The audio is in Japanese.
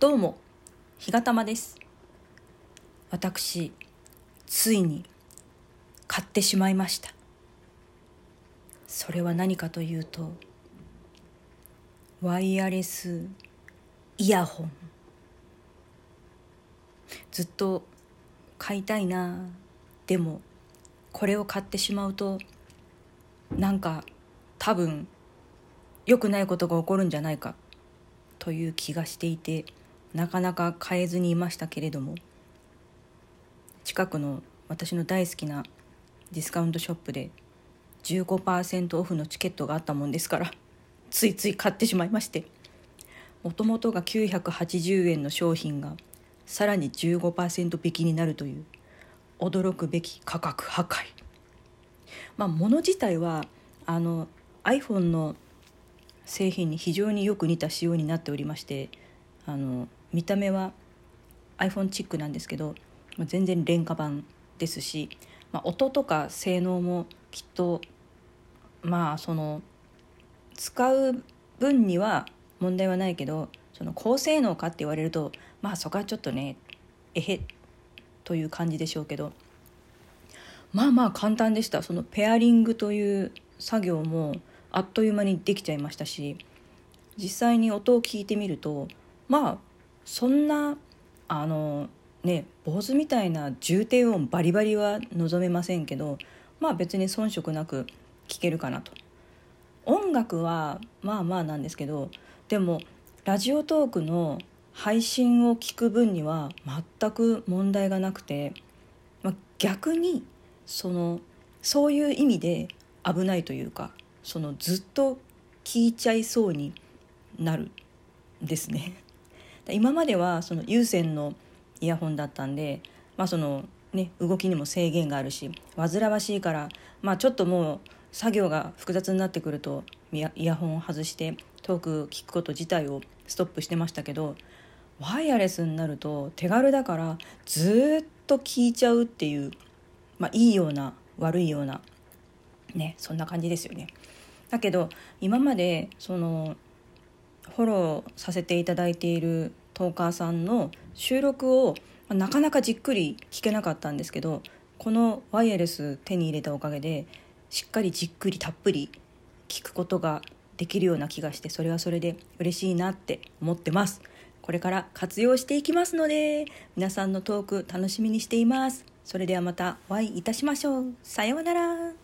どうも日がたまです。私ついに買ってしまいました。それは何かというとワイヤレスイヤホン。ずっと買いたいなでもこれを買ってしまうとなんか多分良くないことが起こるんじゃないかという気がしていて。なかなか買えずにいましたけれども近くの私の大好きなディスカウントショップで15%オフのチケットがあったもんですからついつい買ってしまいましてもともとが980円の商品がさらに15%引きになるという驚くべき価格破壊。まあ物自体はあの iPhone の製品に非常によく似た仕様になっておりましてあの見た目は iPhone チックなんですけど全然廉価版ですし、まあ、音とか性能もきっとまあその使う分には問題はないけどその高性能かって言われるとまあそこはちょっとねえへという感じでしょうけどまあまあ簡単でした。そのペアリングという作業もあっという間にできちゃいましたし実際に音を聞いてみるとまあそんなあのね坊主みたいな重低音バリバリは望めませんけどまあ別に遜色なく聴けるかなと。音楽はまあまあなんですけどでもラジオトークの配信を聞く分には全く問題がなくて、まあ、逆にそのそういう意味で危ないというかそのずっと聞いちゃいそうになるんですね。今まではその有線のイヤホンだったんで、まあそのね、動きにも制限があるし煩わしいから、まあ、ちょっともう作業が複雑になってくるとイヤホンを外してトーク聞くこと自体をストップしてましたけどワイヤレスになると手軽だからずっと聞いちゃうっていう、まあ、いいような悪いようなねそんな感じですよね。だけど今までそのフォローさせていただいているトーカーさんの収録をなかなかじっくり聞けなかったんですけどこのワイヤレス手に入れたおかげでしっかりじっくりたっぷり聞くことができるような気がしてそれはそれで嬉しいなって思ってます。これから活用していきますので皆さんのトーク楽しみにしています。それではまたお会いいたしましょう。さようなら。